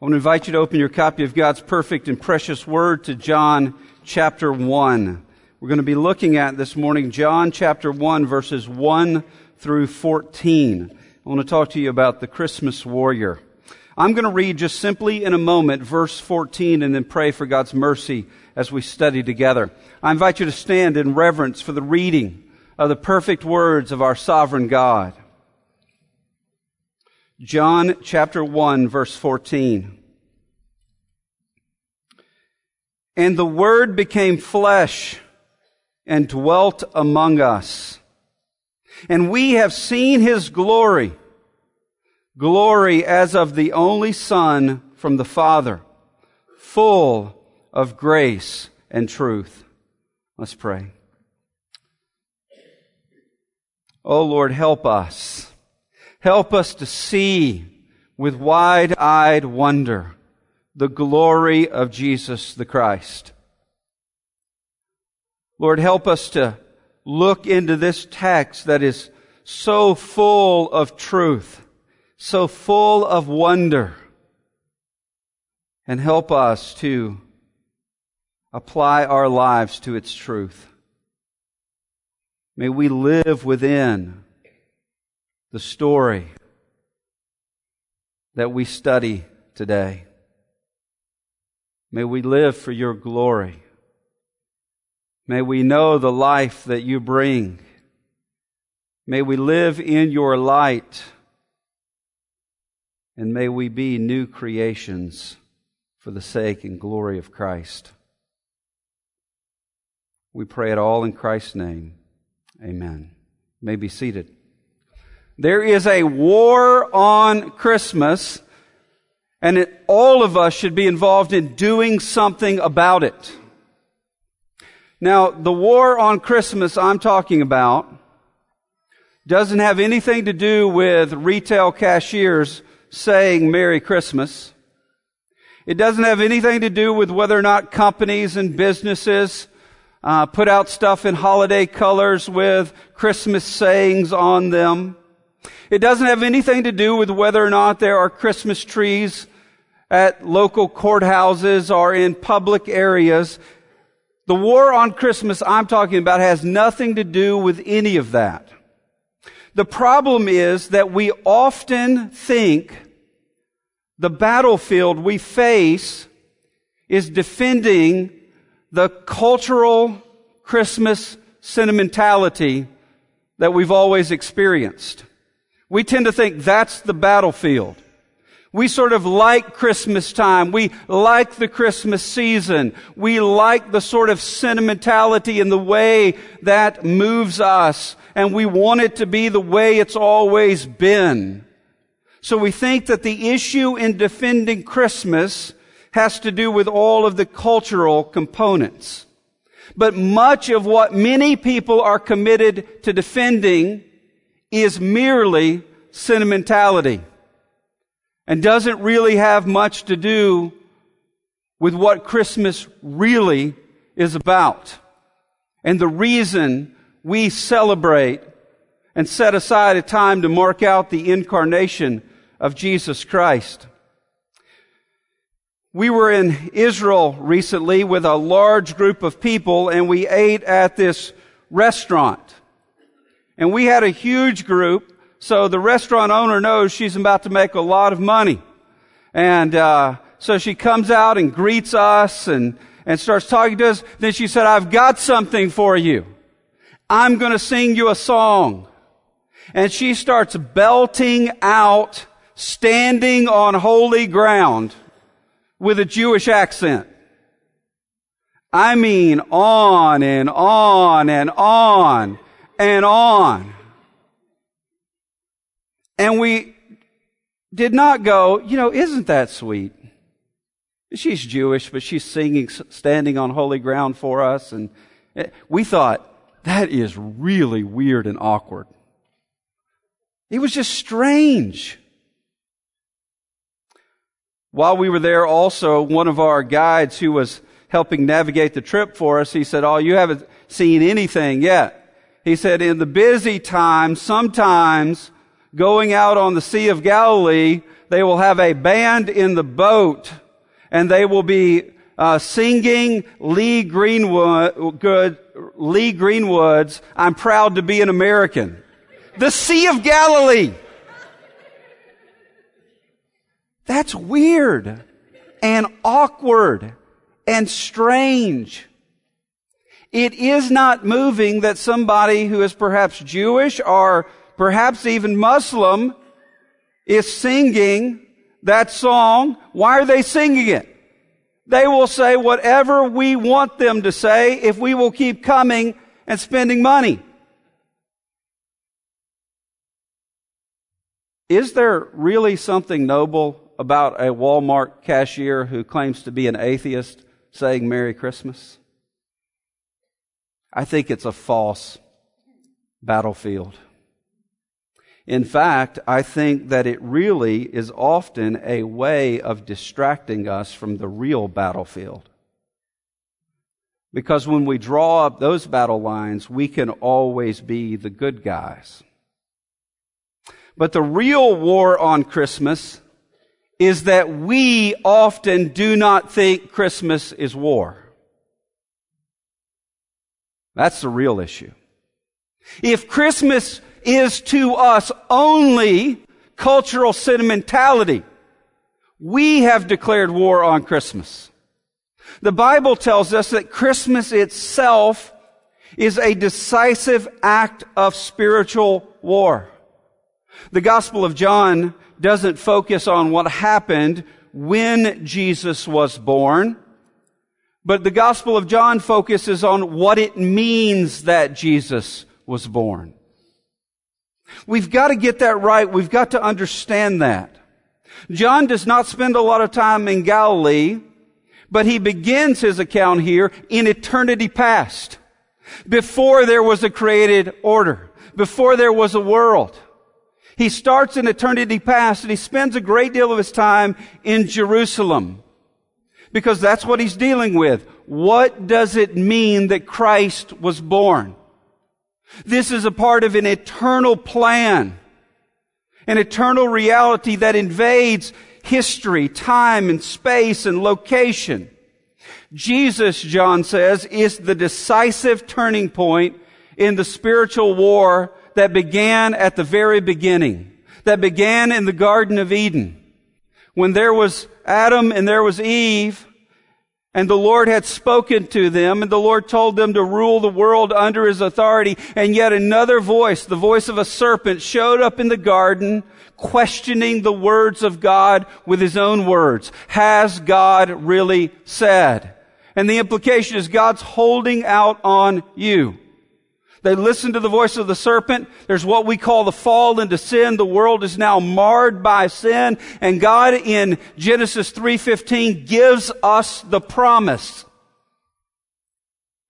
I want to invite you to open your copy of God's perfect and precious word to John chapter 1. We're going to be looking at this morning John chapter 1 verses 1 through 14. I want to talk to you about the Christmas warrior. I'm going to read just simply in a moment verse 14 and then pray for God's mercy as we study together. I invite you to stand in reverence for the reading of the perfect words of our sovereign God. John chapter 1 verse 14. And the Word became flesh and dwelt among us. And we have seen His glory, glory as of the only Son from the Father, full of grace and truth. Let's pray. Oh Lord, help us Help us to see with wide eyed wonder the glory of Jesus the Christ. Lord, help us to look into this text that is so full of truth, so full of wonder, and help us to apply our lives to its truth. May we live within the story that we study today. May we live for your glory. May we know the life that you bring. May we live in your light. And may we be new creations for the sake and glory of Christ. We pray it all in Christ's name. Amen. You may be seated. There is a war on Christmas, and it, all of us should be involved in doing something about it. Now, the war on Christmas I'm talking about doesn't have anything to do with retail cashiers saying Merry Christmas. It doesn't have anything to do with whether or not companies and businesses uh, put out stuff in holiday colors with Christmas sayings on them. It doesn't have anything to do with whether or not there are Christmas trees at local courthouses or in public areas. The war on Christmas I'm talking about has nothing to do with any of that. The problem is that we often think the battlefield we face is defending the cultural Christmas sentimentality that we've always experienced. We tend to think that's the battlefield. We sort of like Christmas time. We like the Christmas season. We like the sort of sentimentality and the way that moves us. And we want it to be the way it's always been. So we think that the issue in defending Christmas has to do with all of the cultural components. But much of what many people are committed to defending is merely sentimentality and doesn't really have much to do with what Christmas really is about. And the reason we celebrate and set aside a time to mark out the incarnation of Jesus Christ. We were in Israel recently with a large group of people and we ate at this restaurant. And we had a huge group, so the restaurant owner knows she's about to make a lot of money. And, uh, so she comes out and greets us and, and starts talking to us. Then she said, I've got something for you. I'm going to sing you a song. And she starts belting out standing on holy ground with a Jewish accent. I mean on and on and on and on. And we did not go, you know, isn't that sweet? She's Jewish, but she's singing, standing on holy ground for us. And eh, we thought, that is really weird and awkward. It was just strange. While we were there, also, one of our guides who was helping navigate the trip for us, he said, Oh, you haven't seen anything yet. He said, in the busy time, sometimes going out on the Sea of Galilee, they will have a band in the boat and they will be uh, singing Lee Greenwood, good, Lee Greenwood's I'm proud to be an American. The Sea of Galilee. That's weird and awkward and strange. It is not moving that somebody who is perhaps Jewish or perhaps even Muslim is singing that song. Why are they singing it? They will say whatever we want them to say if we will keep coming and spending money. Is there really something noble about a Walmart cashier who claims to be an atheist saying Merry Christmas? I think it's a false battlefield. In fact, I think that it really is often a way of distracting us from the real battlefield. Because when we draw up those battle lines, we can always be the good guys. But the real war on Christmas is that we often do not think Christmas is war. That's the real issue. If Christmas is to us only cultural sentimentality, we have declared war on Christmas. The Bible tells us that Christmas itself is a decisive act of spiritual war. The Gospel of John doesn't focus on what happened when Jesus was born, but the Gospel of John focuses on what it means that Jesus was born. We've got to get that right. We've got to understand that. John does not spend a lot of time in Galilee, but he begins his account here in eternity past. Before there was a created order. Before there was a world. He starts in eternity past and he spends a great deal of his time in Jerusalem. Because that's what he's dealing with. What does it mean that Christ was born? This is a part of an eternal plan. An eternal reality that invades history, time and space and location. Jesus, John says, is the decisive turning point in the spiritual war that began at the very beginning, that began in the Garden of Eden. When there was Adam and there was Eve, and the Lord had spoken to them, and the Lord told them to rule the world under his authority, and yet another voice, the voice of a serpent, showed up in the garden, questioning the words of God with his own words. Has God really said? And the implication is God's holding out on you. They listened to the voice of the serpent. There's what we call the fall into sin. The world is now marred by sin. And God in Genesis 3.15 gives us the promise.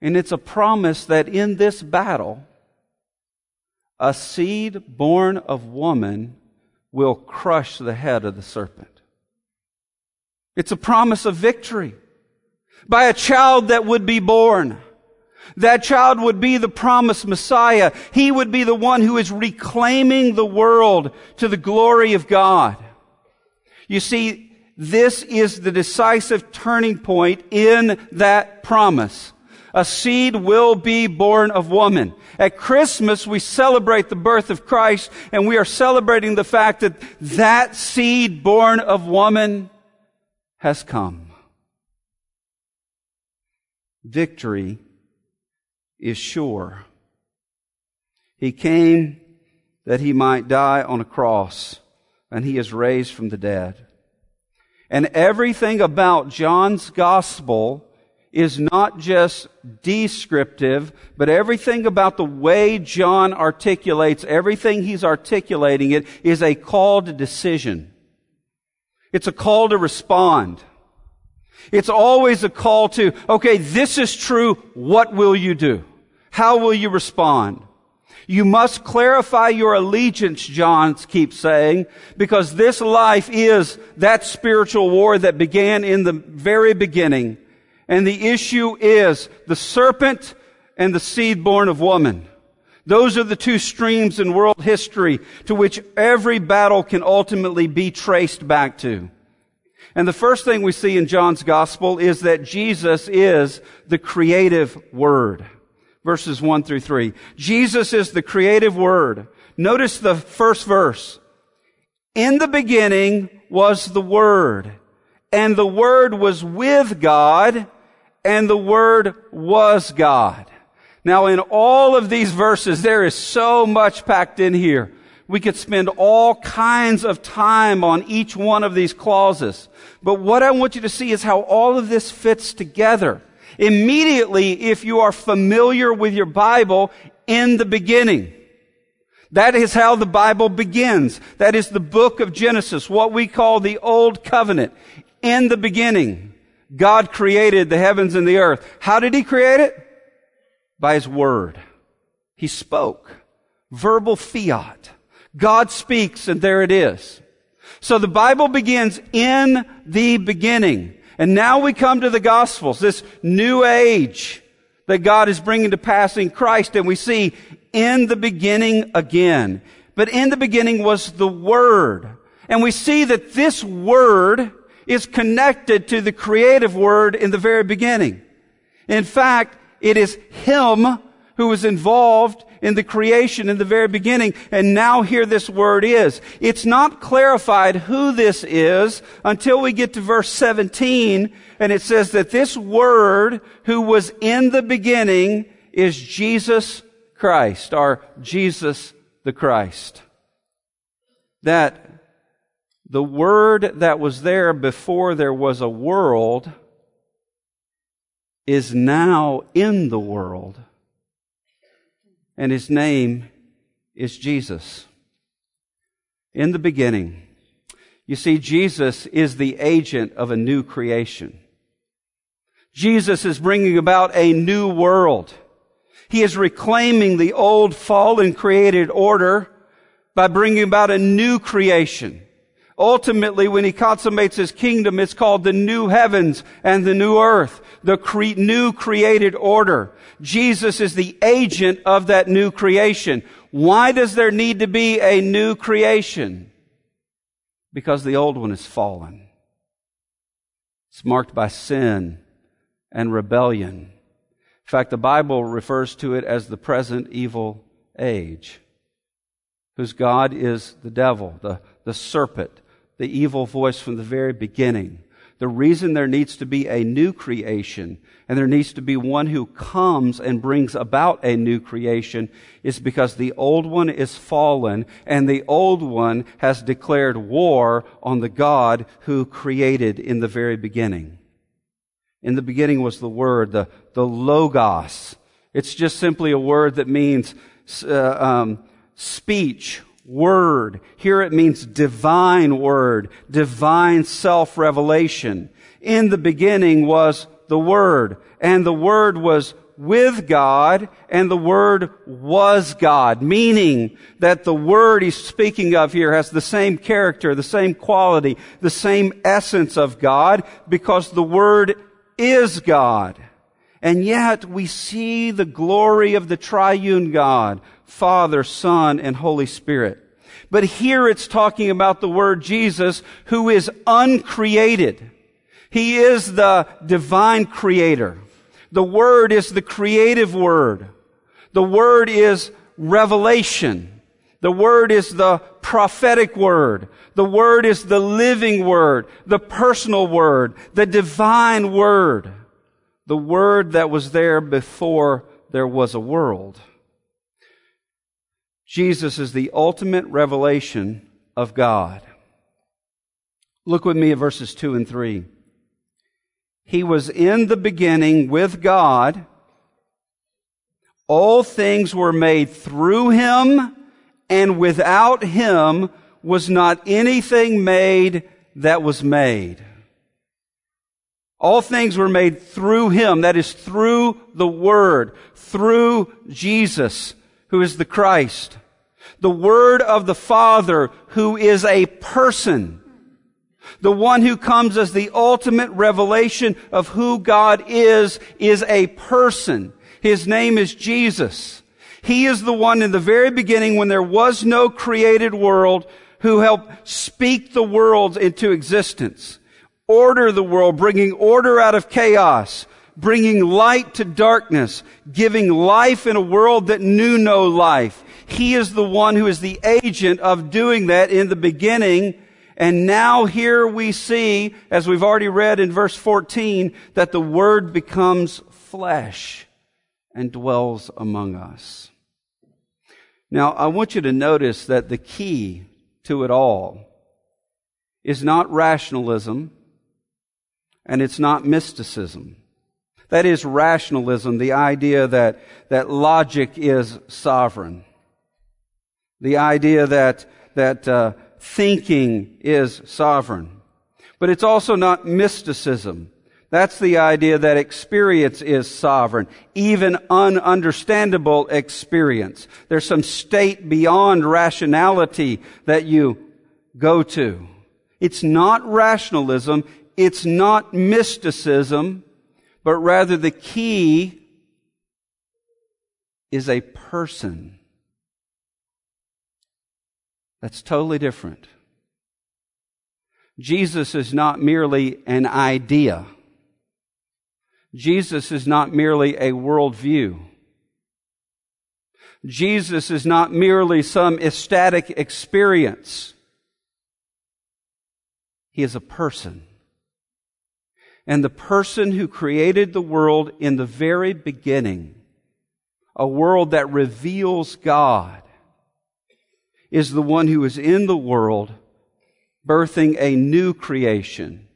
And it's a promise that in this battle, a seed born of woman will crush the head of the serpent. It's a promise of victory by a child that would be born. That child would be the promised Messiah. He would be the one who is reclaiming the world to the glory of God. You see, this is the decisive turning point in that promise. A seed will be born of woman. At Christmas, we celebrate the birth of Christ, and we are celebrating the fact that that seed born of woman has come. Victory is sure. He came that he might die on a cross, and he is raised from the dead. And everything about John's gospel is not just descriptive, but everything about the way John articulates, everything he's articulating it is a call to decision. It's a call to respond. It's always a call to, okay, this is true, what will you do? How will you respond? You must clarify your allegiance, John keeps saying, because this life is that spiritual war that began in the very beginning. And the issue is the serpent and the seed born of woman. Those are the two streams in world history to which every battle can ultimately be traced back to. And the first thing we see in John's gospel is that Jesus is the creative word. Verses 1 through 3. Jesus is the creative word. Notice the first verse. In the beginning was the Word, and the Word was with God, and the Word was God. Now in all of these verses, there is so much packed in here. We could spend all kinds of time on each one of these clauses. But what I want you to see is how all of this fits together. Immediately, if you are familiar with your Bible, in the beginning. That is how the Bible begins. That is the book of Genesis, what we call the Old Covenant. In the beginning, God created the heavens and the earth. How did He create it? By His Word. He spoke. Verbal fiat. God speaks and there it is. So the Bible begins in the beginning. And now we come to the Gospels, this new age that God is bringing to pass in Christ, and we see in the beginning again. But in the beginning was the Word. And we see that this Word is connected to the creative Word in the very beginning. In fact, it is Him who was involved in the creation in the very beginning. And now here this word is. It's not clarified who this is until we get to verse 17 and it says that this word who was in the beginning is Jesus Christ or Jesus the Christ. That the word that was there before there was a world is now in the world and his name is Jesus. In the beginning, you see, Jesus is the agent of a new creation. Jesus is bringing about a new world. He is reclaiming the old fallen created order by bringing about a new creation. Ultimately, when he consummates his kingdom, it's called the new heavens and the new earth, the cre- new created order. Jesus is the agent of that new creation. Why does there need to be a new creation? Because the old one is fallen. It's marked by sin and rebellion. In fact, the Bible refers to it as the present evil age, whose God is the devil, the, the serpent, the evil voice from the very beginning. The reason there needs to be a new creation and there needs to be one who comes and brings about a new creation is because the old one is fallen and the old one has declared war on the God who created in the very beginning. In the beginning was the word, the, the logos. It's just simply a word that means uh, um, speech word. Here it means divine word, divine self-revelation. In the beginning was the Word, and the Word was with God, and the Word was God, meaning that the Word he's speaking of here has the same character, the same quality, the same essence of God, because the Word is God. And yet we see the glory of the triune God, Father, Son, and Holy Spirit. But here it's talking about the Word Jesus, who is uncreated. He is the divine creator. The Word is the creative Word. The Word is revelation. The Word is the prophetic Word. The Word is the living Word, the personal Word, the divine Word. The Word that was there before there was a world. Jesus is the ultimate revelation of God. Look with me at verses 2 and 3. He was in the beginning with God. All things were made through him, and without him was not anything made that was made. All things were made through him, that is through the Word, through Jesus, who is the Christ the Word of the Father who is a person. The one who comes as the ultimate revelation of who God is, is a person. His name is Jesus. He is the one in the very beginning when there was no created world who helped speak the world into existence, order the world, bringing order out of chaos, bringing light to darkness, giving life in a world that knew no life. He is the one who is the agent of doing that in the beginning. And now here we see, as we've already read in verse 14, that the Word becomes flesh and dwells among us. Now, I want you to notice that the key to it all is not rationalism and it's not mysticism. That is rationalism, the idea that, that logic is sovereign. The idea that, that uh, thinking is sovereign. But it's also not mysticism. That's the idea that experience is sovereign, even ununderstandable experience. There's some state beyond rationality that you go to. It's not rationalism. It's not mysticism, but rather the key is a person. That's totally different. Jesus is not merely an idea. Jesus is not merely a worldview. Jesus is not merely some ecstatic experience. He is a person. And the person who created the world in the very beginning, a world that reveals God, is the one who is in the world birthing a new creation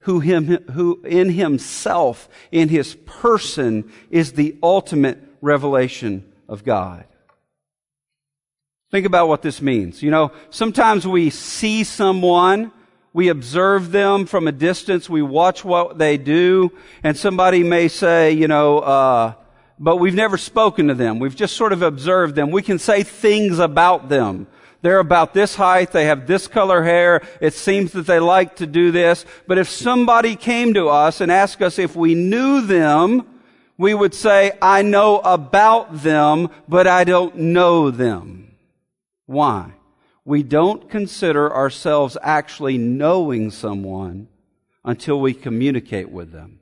who, him, who in himself, in his person, is the ultimate revelation of God. Think about what this means. You know, sometimes we see someone, we observe them from a distance, we watch what they do, and somebody may say, you know, uh, but we've never spoken to them. We've just sort of observed them. We can say things about them. They're about this height. They have this color hair. It seems that they like to do this. But if somebody came to us and asked us if we knew them, we would say, I know about them, but I don't know them. Why? We don't consider ourselves actually knowing someone until we communicate with them,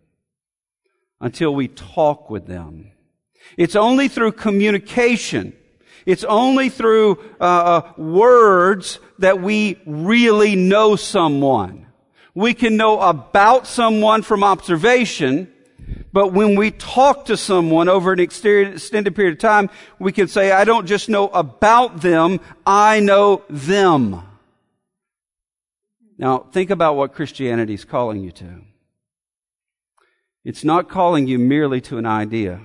until we talk with them. It's only through communication it's only through uh, uh, words that we really know someone. We can know about someone from observation, but when we talk to someone over an extended period of time, we can say, I don't just know about them, I know them. Now, think about what Christianity is calling you to. It's not calling you merely to an idea.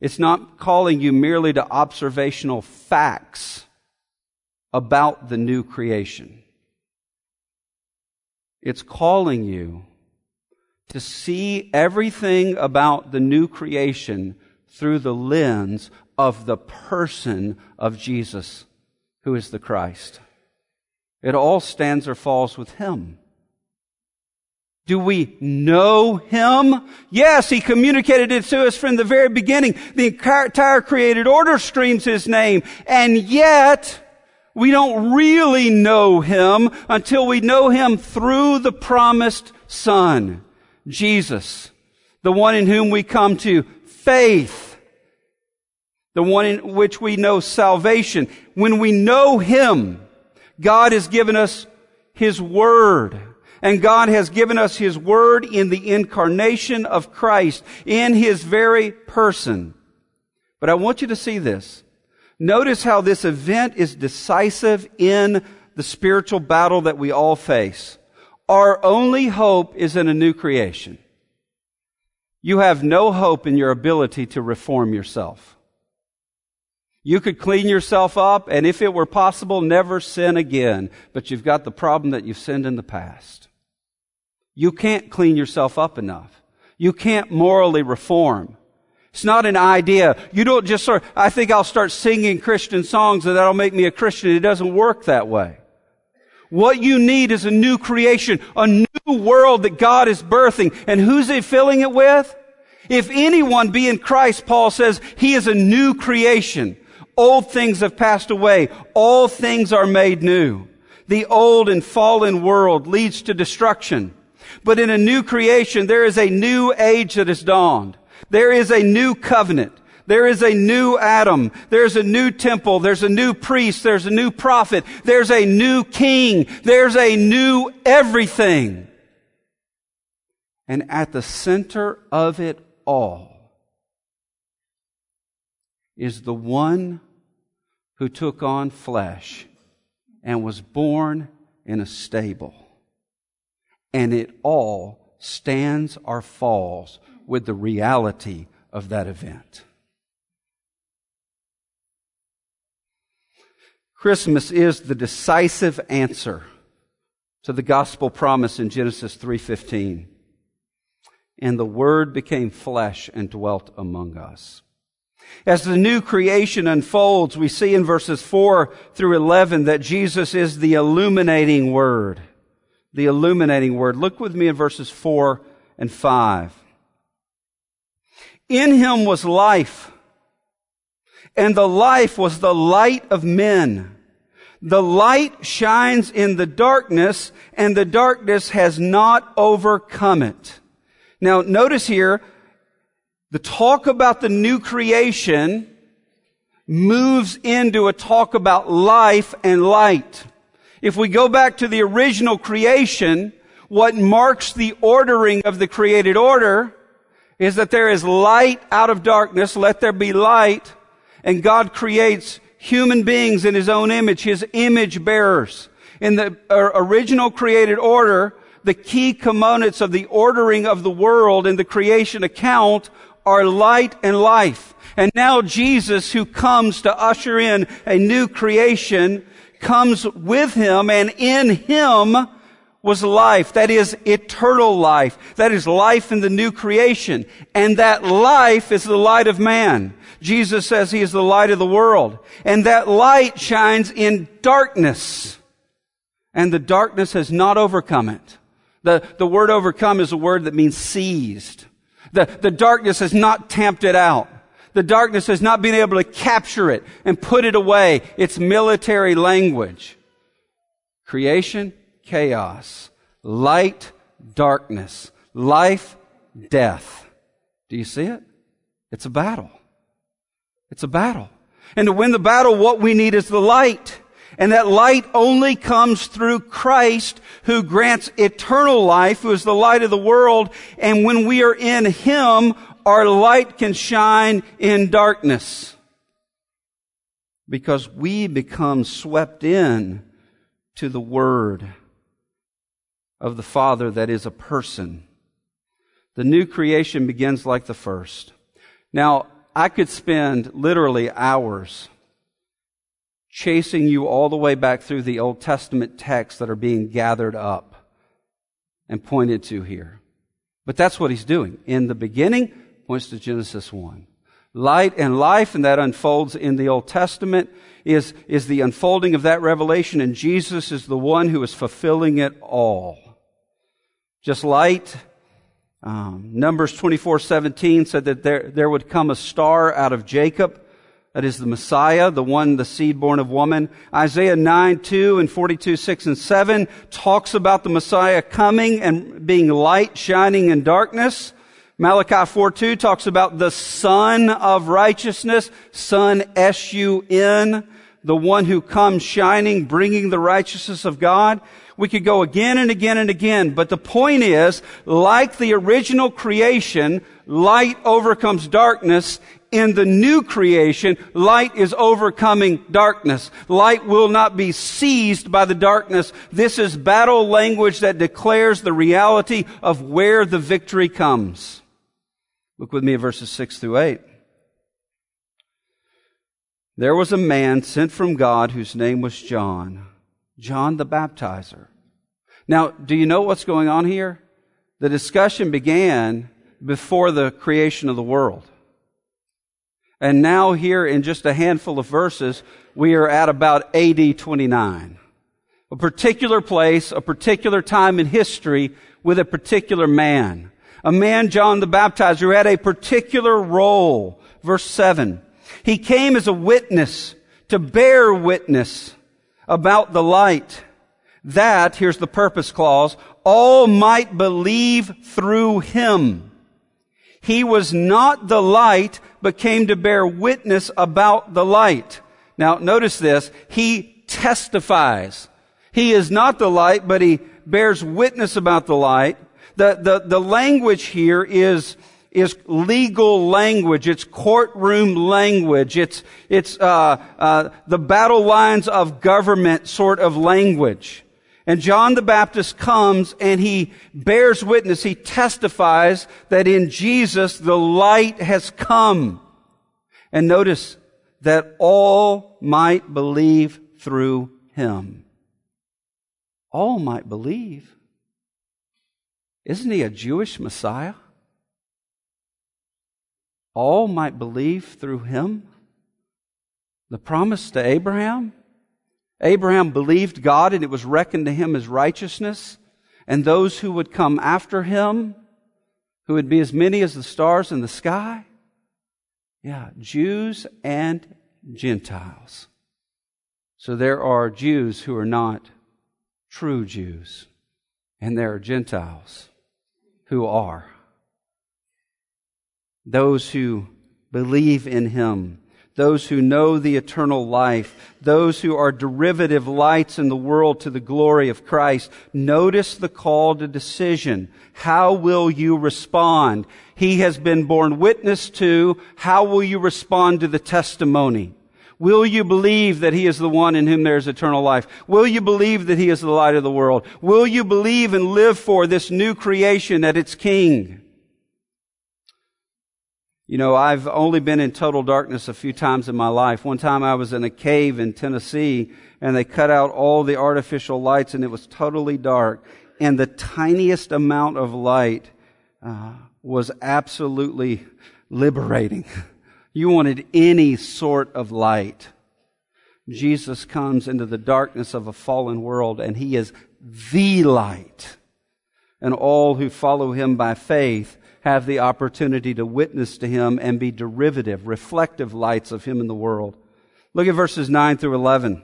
It's not calling you merely to observational facts about the new creation. It's calling you to see everything about the new creation through the lens of the person of Jesus, who is the Christ. It all stands or falls with Him. Do we know Him? Yes, He communicated it to us from the very beginning. The entire created order streams His name. And yet, we don't really know Him until we know Him through the promised Son, Jesus, the one in whom we come to faith, the one in which we know salvation. When we know Him, God has given us His Word. And God has given us His Word in the incarnation of Christ, in His very person. But I want you to see this. Notice how this event is decisive in the spiritual battle that we all face. Our only hope is in a new creation. You have no hope in your ability to reform yourself. You could clean yourself up, and if it were possible, never sin again. But you've got the problem that you've sinned in the past. You can't clean yourself up enough. You can't morally reform. It's not an idea. You don't just sort of, I think I'll start singing Christian songs and that'll make me a Christian. It doesn't work that way. What you need is a new creation, a new world that God is birthing. And who's He filling it with? If anyone be in Christ, Paul says, he is a new creation. Old things have passed away. All things are made new. The old and fallen world leads to destruction. But in a new creation, there is a new age that has dawned. There is a new covenant. There is a new Adam. There's a new temple. There's a new priest. There's a new prophet. There's a new king. There's a new everything. And at the center of it all is the one who took on flesh and was born in a stable. And it all stands or falls with the reality of that event. Christmas is the decisive answer to the gospel promise in Genesis 3:15. And the word became flesh and dwelt among us. As the new creation unfolds, we see in verses 4 through 11 that Jesus is the illuminating word. The illuminating word. Look with me in verses 4 and 5. In him was life and the life was the light of men. The light shines in the darkness, and the darkness has not overcome it. Now, notice here, the talk about the new creation moves into a talk about life and light. If we go back to the original creation, what marks the ordering of the created order is that there is light out of darkness, let there be light, and God creates human beings in His own image, His image bearers. In the original created order, the key components of the ordering of the world in the creation account are light and life. And now Jesus, who comes to usher in a new creation, comes with Him and in Him was life. That is eternal life. That is life in the new creation. And that life is the light of man. Jesus says he is the light of the world. And that light shines in darkness. And the darkness has not overcome it. The, the word overcome is a word that means seized. The, the darkness has not tamped it out. The darkness has not been able to capture it and put it away. It's military language. Creation, chaos. Light, darkness. Life, death. Do you see it? It's a battle. It's a battle. And to win the battle, what we need is the light. And that light only comes through Christ who grants eternal life, who is the light of the world. And when we are in Him, our light can shine in darkness. Because we become swept in to the Word of the Father that is a person. The new creation begins like the first. Now, I could spend literally hours chasing you all the way back through the Old Testament texts that are being gathered up and pointed to here. But that's what he's doing. In the beginning, points to Genesis 1. Light and life, and that unfolds in the Old Testament, is, is the unfolding of that revelation, and Jesus is the one who is fulfilling it all. Just light um, Numbers 24 17 said that there, there would come a star out of Jacob. That is the Messiah, the one, the seed born of woman. Isaiah 9, 2 and 42, 6 and 7 talks about the Messiah coming and being light shining in darkness. Malachi 4, 2 talks about the sun of righteousness, sun S-U-N, the one who comes shining, bringing the righteousness of God. We could go again and again and again, but the point is, like the original creation, light overcomes darkness. In the new creation, light is overcoming darkness. Light will not be seized by the darkness. This is battle language that declares the reality of where the victory comes. Look with me at verses 6 through 8. There was a man sent from God whose name was John. John the Baptizer. Now, do you know what's going on here? The discussion began before the creation of the world. And now here in just a handful of verses, we are at about AD 29. A particular place, a particular time in history with a particular man. A man, John the Baptizer, who had a particular role. Verse 7. He came as a witness to bear witness about the light. That, here's the purpose clause, all might believe through him. He was not the light, but came to bear witness about the light. Now, notice this. He testifies. He is not the light, but he bears witness about the light. The, the, the language here is, is legal language. It's courtroom language. It's, it's, uh, uh, the battle lines of government sort of language. And John the Baptist comes and he bears witness. He testifies that in Jesus the light has come. And notice that all might believe through him. All might believe. Isn't he a Jewish Messiah? All might believe through him. The promise to Abraham Abraham believed God and it was reckoned to him as righteousness. And those who would come after him, who would be as many as the stars in the sky, yeah, Jews and Gentiles. So there are Jews who are not true Jews, and there are Gentiles who are. Those who believe in him, those who know the eternal life, those who are derivative lights in the world to the glory of Christ. Notice the call to decision. How will you respond? He has been borne witness to. How will you respond to the testimony? Will you believe that He is the one in whom there is eternal life? Will you believe that He is the light of the world? Will you believe and live for this new creation that its King? You know, I've only been in total darkness a few times in my life. One time I was in a cave in Tennessee and they cut out all the artificial lights and it was totally dark. And the tiniest amount of light uh, was absolutely liberating. You wanted any sort of light. Jesus comes into the darkness of a fallen world and he is the light. And all who follow him by faith have the opportunity to witness to him and be derivative, reflective lights of him in the world. Look at verses 9 through 11.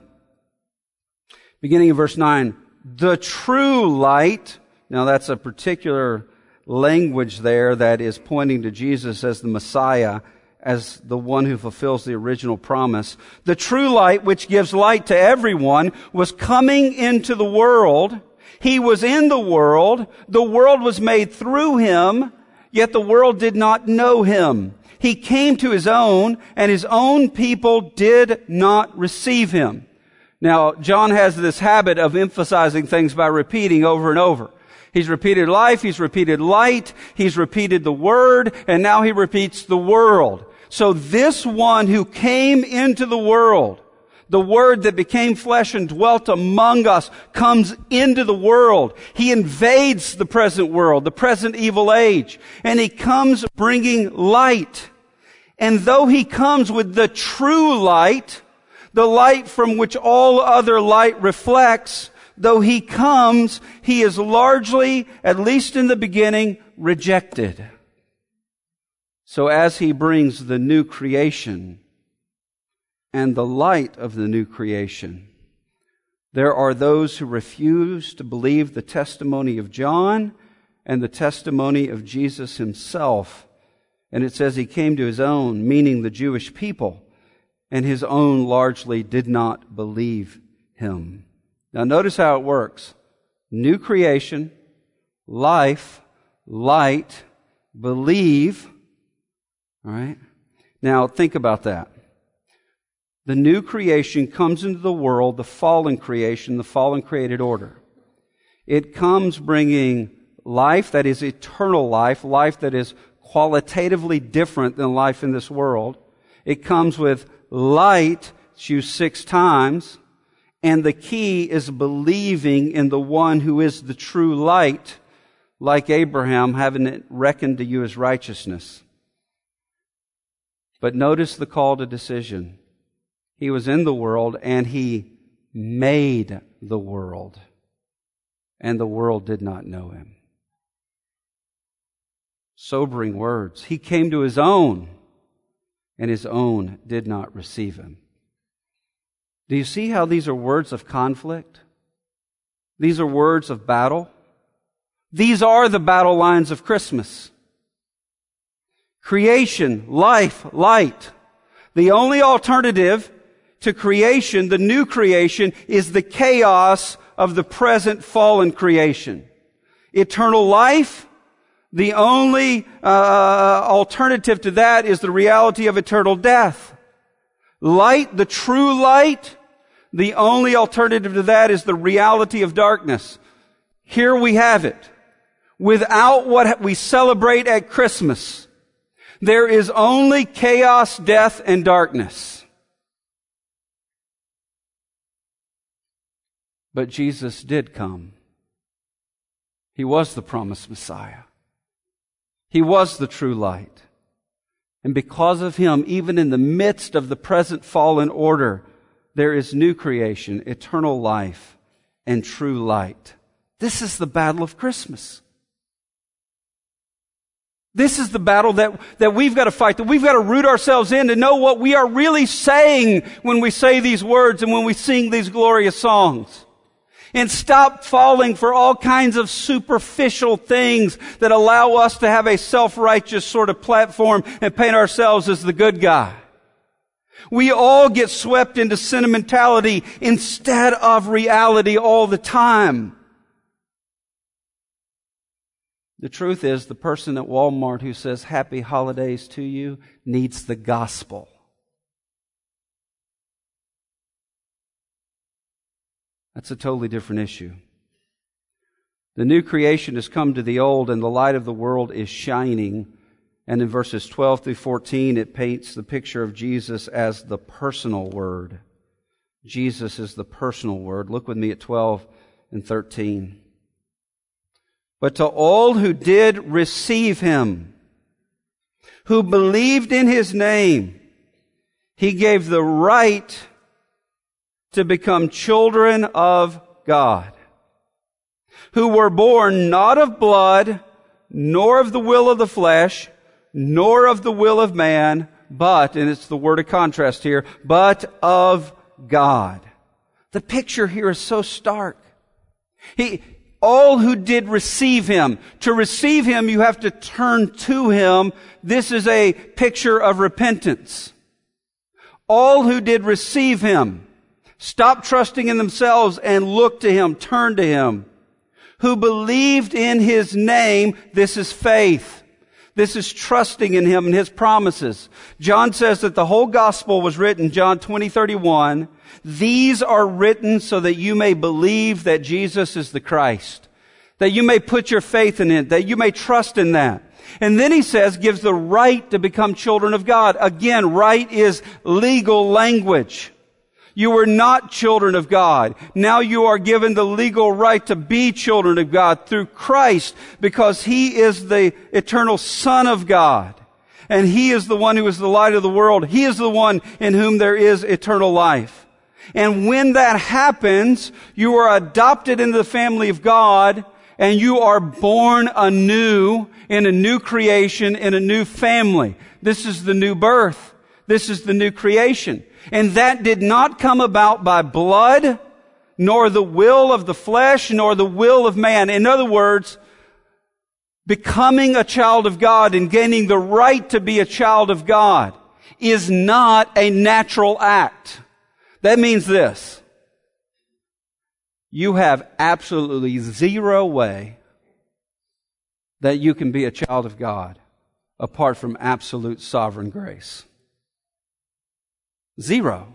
Beginning in verse 9, the true light. Now that's a particular language there that is pointing to Jesus as the Messiah as the one who fulfills the original promise. The true light, which gives light to everyone, was coming into the world. He was in the world. The world was made through him, yet the world did not know him. He came to his own, and his own people did not receive him. Now, John has this habit of emphasizing things by repeating over and over. He's repeated life, he's repeated light, he's repeated the word, and now he repeats the world. So this one who came into the world, the word that became flesh and dwelt among us comes into the world. He invades the present world, the present evil age, and he comes bringing light. And though he comes with the true light, the light from which all other light reflects, though he comes, he is largely, at least in the beginning, rejected. So as he brings the new creation and the light of the new creation, there are those who refuse to believe the testimony of John and the testimony of Jesus himself. And it says he came to his own, meaning the Jewish people, and his own largely did not believe him. Now notice how it works. New creation, life, light, believe, all right? Now, think about that. The new creation comes into the world, the fallen creation, the fallen created order. It comes bringing life that is eternal life, life that is qualitatively different than life in this world. It comes with light, it's used six times, and the key is believing in the one who is the true light, like Abraham, having it reckoned to you as righteousness. But notice the call to decision. He was in the world and he made the world, and the world did not know him. Sobering words. He came to his own, and his own did not receive him. Do you see how these are words of conflict? These are words of battle. These are the battle lines of Christmas. Creation, life, light. The only alternative to creation, the new creation, is the chaos of the present fallen creation. Eternal life, the only uh, alternative to that is the reality of eternal death. Light, the true light, the only alternative to that is the reality of darkness. Here we have it. Without what we celebrate at Christmas, there is only chaos, death, and darkness. But Jesus did come. He was the promised Messiah. He was the true light. And because of him, even in the midst of the present fallen order, there is new creation, eternal life, and true light. This is the battle of Christmas. This is the battle that, that we've got to fight, that we've got to root ourselves in to know what we are really saying when we say these words and when we sing these glorious songs. And stop falling for all kinds of superficial things that allow us to have a self-righteous sort of platform and paint ourselves as the good guy. We all get swept into sentimentality instead of reality all the time. The truth is, the person at Walmart who says happy holidays to you needs the gospel. That's a totally different issue. The new creation has come to the old, and the light of the world is shining and in verses 12 through 14, it paints the picture of Jesus as the personal word. Jesus is the personal word. Look with me at 12 and 13. But to all who did receive him, who believed in his name, he gave the right to become children of God, who were born not of blood, nor of the will of the flesh, nor of the will of man, but, and it's the word of contrast here, but of God. The picture here is so stark. He, all who did receive him. To receive him, you have to turn to him. This is a picture of repentance. All who did receive him, stop trusting in themselves and look to him, turn to him. Who believed in his name, this is faith. This is trusting in Him and His promises. John says that the whole gospel was written, John 20, 31. These are written so that you may believe that Jesus is the Christ. That you may put your faith in it. That you may trust in that. And then he says, gives the right to become children of God. Again, right is legal language. You were not children of God. Now you are given the legal right to be children of God through Christ because He is the eternal Son of God. And He is the one who is the light of the world. He is the one in whom there is eternal life. And when that happens, you are adopted into the family of God and you are born anew in a new creation, in a new family. This is the new birth. This is the new creation. And that did not come about by blood, nor the will of the flesh, nor the will of man. In other words, becoming a child of God and gaining the right to be a child of God is not a natural act. That means this. You have absolutely zero way that you can be a child of God apart from absolute sovereign grace. Zero.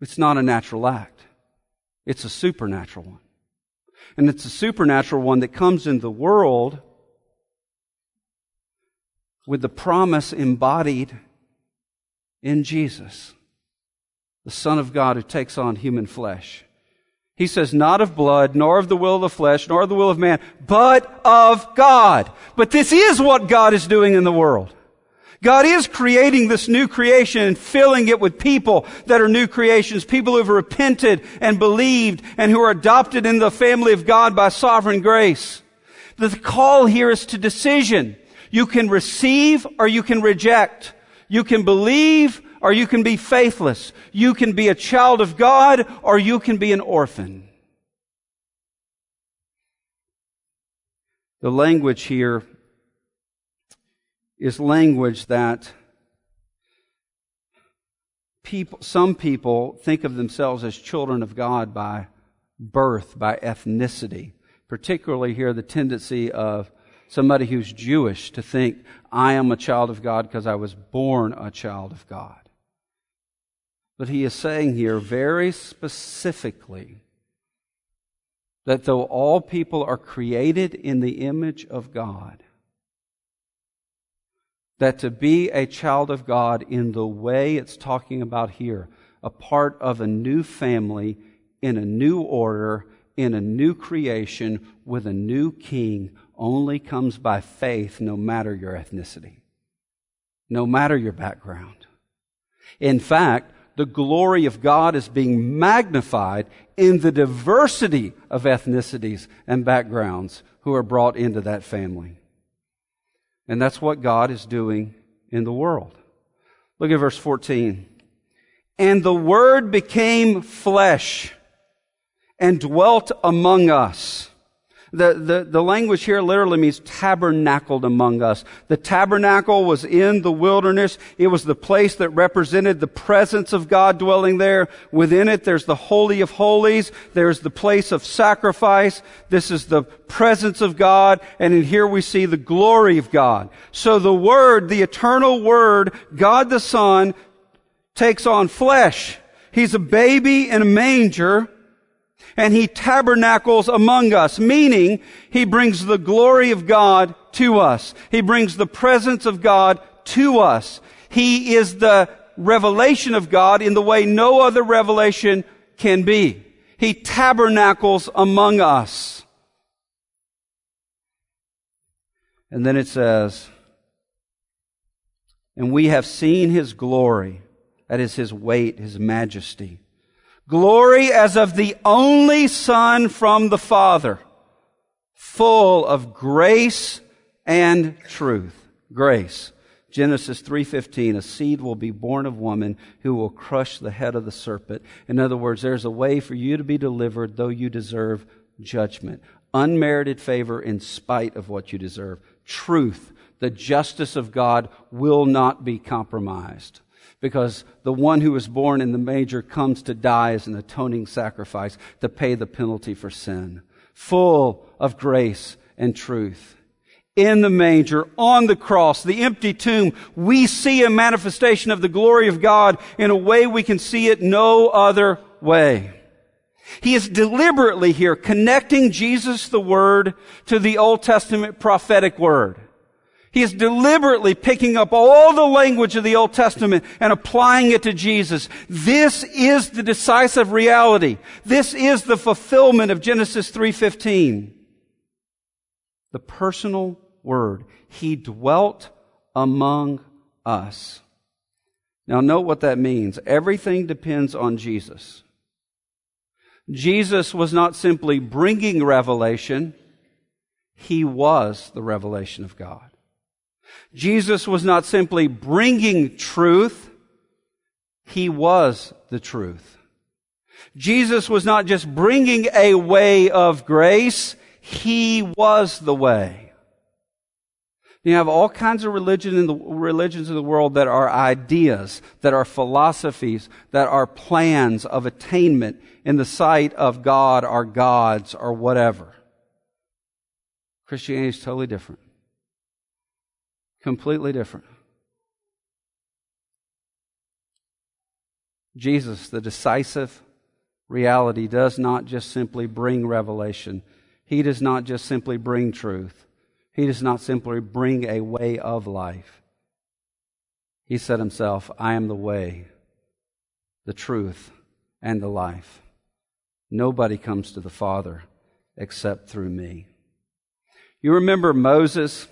It's not a natural act. It's a supernatural one. And it's a supernatural one that comes in the world with the promise embodied in Jesus, the Son of God who takes on human flesh. He says, not of blood, nor of the will of the flesh, nor of the will of man, but of God. But this is what God is doing in the world. God is creating this new creation and filling it with people that are new creations, people who have repented and believed and who are adopted in the family of God by sovereign grace. The call here is to decision. You can receive or you can reject. You can believe or you can be faithless. You can be a child of God or you can be an orphan. The language here is language that people, some people think of themselves as children of God by birth, by ethnicity. Particularly here, the tendency of somebody who's Jewish to think, I am a child of God because I was born a child of God. But he is saying here very specifically that though all people are created in the image of God, that to be a child of God in the way it's talking about here, a part of a new family, in a new order, in a new creation, with a new king, only comes by faith, no matter your ethnicity, no matter your background. In fact, the glory of God is being magnified in the diversity of ethnicities and backgrounds who are brought into that family. And that's what God is doing in the world. Look at verse 14. And the Word became flesh and dwelt among us. The, the, the language here literally means tabernacled among us. The tabernacle was in the wilderness. It was the place that represented the presence of God dwelling there. Within it, there's the Holy of Holies. There's the place of sacrifice. This is the presence of God. And in here we see the glory of God. So the Word, the eternal Word, God the Son, takes on flesh. He's a baby in a manger and he tabernacles among us, meaning he brings the glory of God to us. He brings the presence of God to us. He is the revelation of God in the way no other revelation can be. He tabernacles among us. And then it says, and we have seen his glory. That is his weight, his majesty Glory as of the only Son from the Father, full of grace and truth. Grace. Genesis 3:15 a seed will be born of woman who will crush the head of the serpent. In other words, there's a way for you to be delivered though you deserve judgment. Unmerited favor in spite of what you deserve. Truth, the justice of God will not be compromised because the one who was born in the manger comes to die as an atoning sacrifice to pay the penalty for sin, full of grace and truth. In the manger, on the cross, the empty tomb, we see a manifestation of the glory of God in a way we can see it no other way. He is deliberately here connecting Jesus the Word to the Old Testament prophetic Word. He is deliberately picking up all the language of the Old Testament and applying it to Jesus. This is the decisive reality. This is the fulfillment of Genesis 3:15. The personal word. He dwelt among us. Now note what that means. Everything depends on Jesus. Jesus was not simply bringing revelation. He was the revelation of God. Jesus was not simply bringing truth, He was the truth. Jesus was not just bringing a way of grace, He was the way. You have all kinds of religion in the, religions of the world that are ideas, that are philosophies, that are plans of attainment in the sight of God or gods or whatever. Christianity is totally different. Completely different. Jesus, the decisive reality, does not just simply bring revelation. He does not just simply bring truth. He does not simply bring a way of life. He said himself, I am the way, the truth, and the life. Nobody comes to the Father except through me. You remember Moses?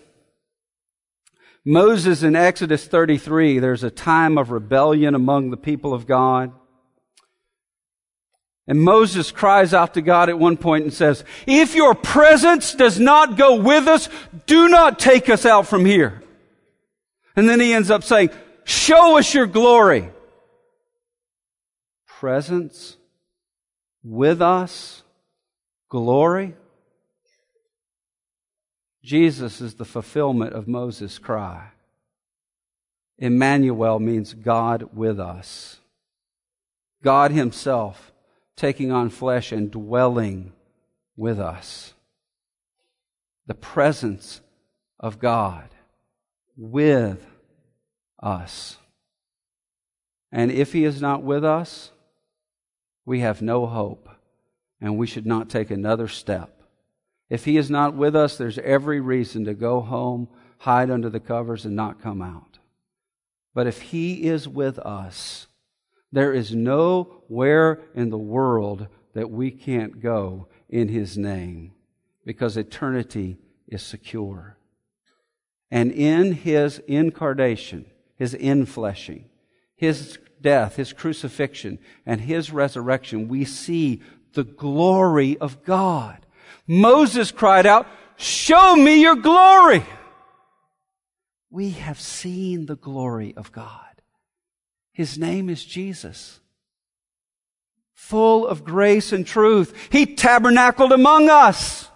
Moses in Exodus 33, there's a time of rebellion among the people of God. And Moses cries out to God at one point and says, if your presence does not go with us, do not take us out from here. And then he ends up saying, show us your glory. Presence with us, glory. Jesus is the fulfillment of Moses' cry. Emmanuel means God with us. God Himself taking on flesh and dwelling with us. The presence of God with us. And if He is not with us, we have no hope and we should not take another step. If He is not with us, there's every reason to go home, hide under the covers, and not come out. But if He is with us, there is nowhere in the world that we can't go in His name because eternity is secure. And in His incarnation, His infleshing, His death, His crucifixion, and His resurrection, we see the glory of God. Moses cried out, Show me your glory! We have seen the glory of God. His name is Jesus. Full of grace and truth. He tabernacled among us.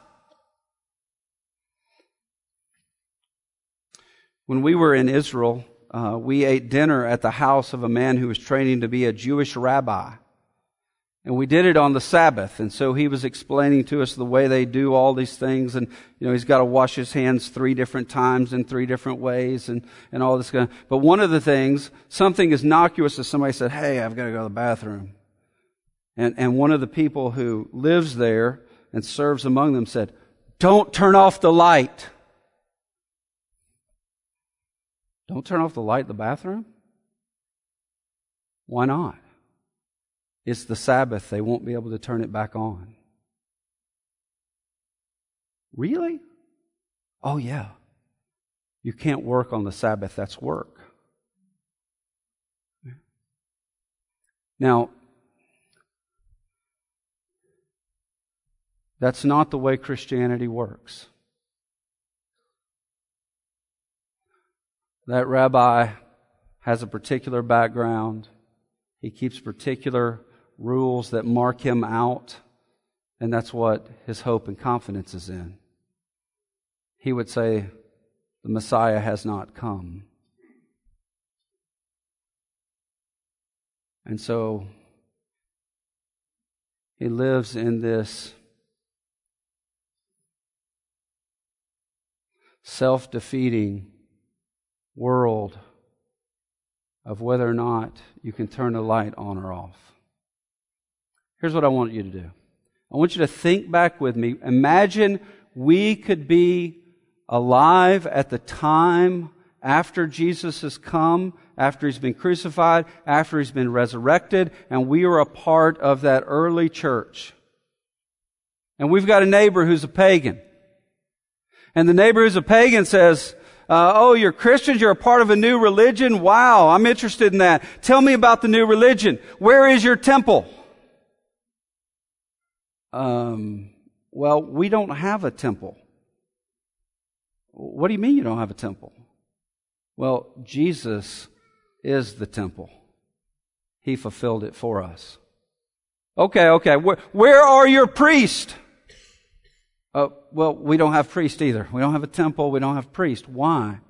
When we were in Israel, uh, we ate dinner at the house of a man who was training to be a Jewish rabbi. And we did it on the Sabbath. And so he was explaining to us the way they do all these things. And, you know, he's got to wash his hands three different times in three different ways and, and all this kind of, but one of the things, something as innocuous as somebody said, Hey, I've got to go to the bathroom. And, and one of the people who lives there and serves among them said, don't turn off the light. Don't turn off the light in the bathroom? Why not? It's the Sabbath. They won't be able to turn it back on. Really? Oh, yeah. You can't work on the Sabbath. That's work. Now, that's not the way Christianity works. That rabbi has a particular background. He keeps particular rules that mark him out, and that's what his hope and confidence is in. He would say, The Messiah has not come. And so he lives in this self defeating world of whether or not you can turn the light on or off. Here's what I want you to do I want you to think back with me. Imagine we could be alive at the time after Jesus has come, after he's been crucified, after he's been resurrected, and we are a part of that early church. And we've got a neighbor who's a pagan. And the neighbor who's a pagan says, uh, oh, you're Christians, you're a part of a new religion? Wow, I'm interested in that. Tell me about the new religion. Where is your temple? Um, well, we don't have a temple. What do you mean you don't have a temple? Well, Jesus is the temple. He fulfilled it for us. Okay, okay. Where, where are your priests? Uh, well, we don't have priests either. We don't have a temple. We don't have priests. Why?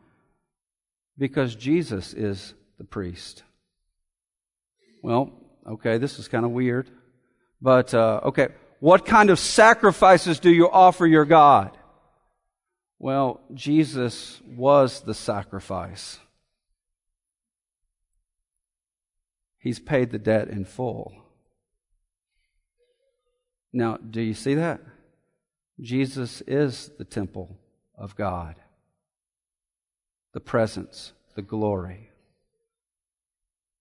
Because Jesus is the priest. Well, okay, this is kind of weird. But, uh, okay, what kind of sacrifices do you offer your God? Well, Jesus was the sacrifice. He's paid the debt in full. Now, do you see that? Jesus is the temple of God, the presence, the glory.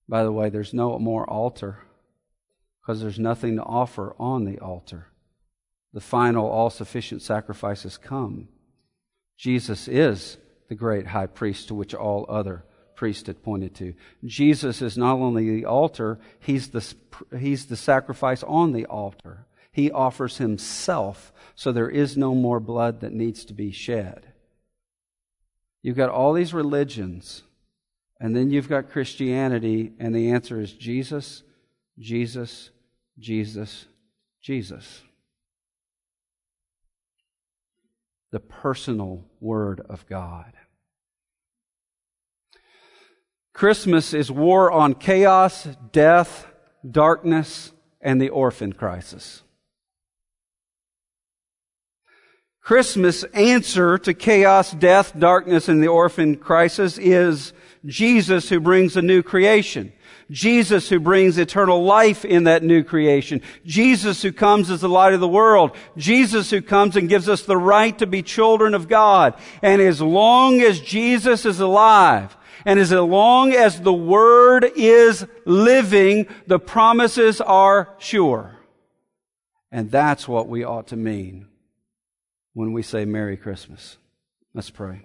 By the way, there's no more altar because there's nothing to offer on the altar. The final, all sufficient sacrifice has come. Jesus is the great high priest to which all other priests had pointed to. Jesus is not only the altar, he's the, he's the sacrifice on the altar. He offers himself, so there is no more blood that needs to be shed. You've got all these religions, and then you've got Christianity, and the answer is Jesus, Jesus, Jesus, Jesus. The personal Word of God. Christmas is war on chaos, death, darkness, and the orphan crisis. Christmas answer to chaos, death, darkness, and the orphan crisis is Jesus who brings a new creation. Jesus who brings eternal life in that new creation. Jesus who comes as the light of the world. Jesus who comes and gives us the right to be children of God. And as long as Jesus is alive, and as long as the Word is living, the promises are sure. And that's what we ought to mean when we say Merry Christmas. Let's pray.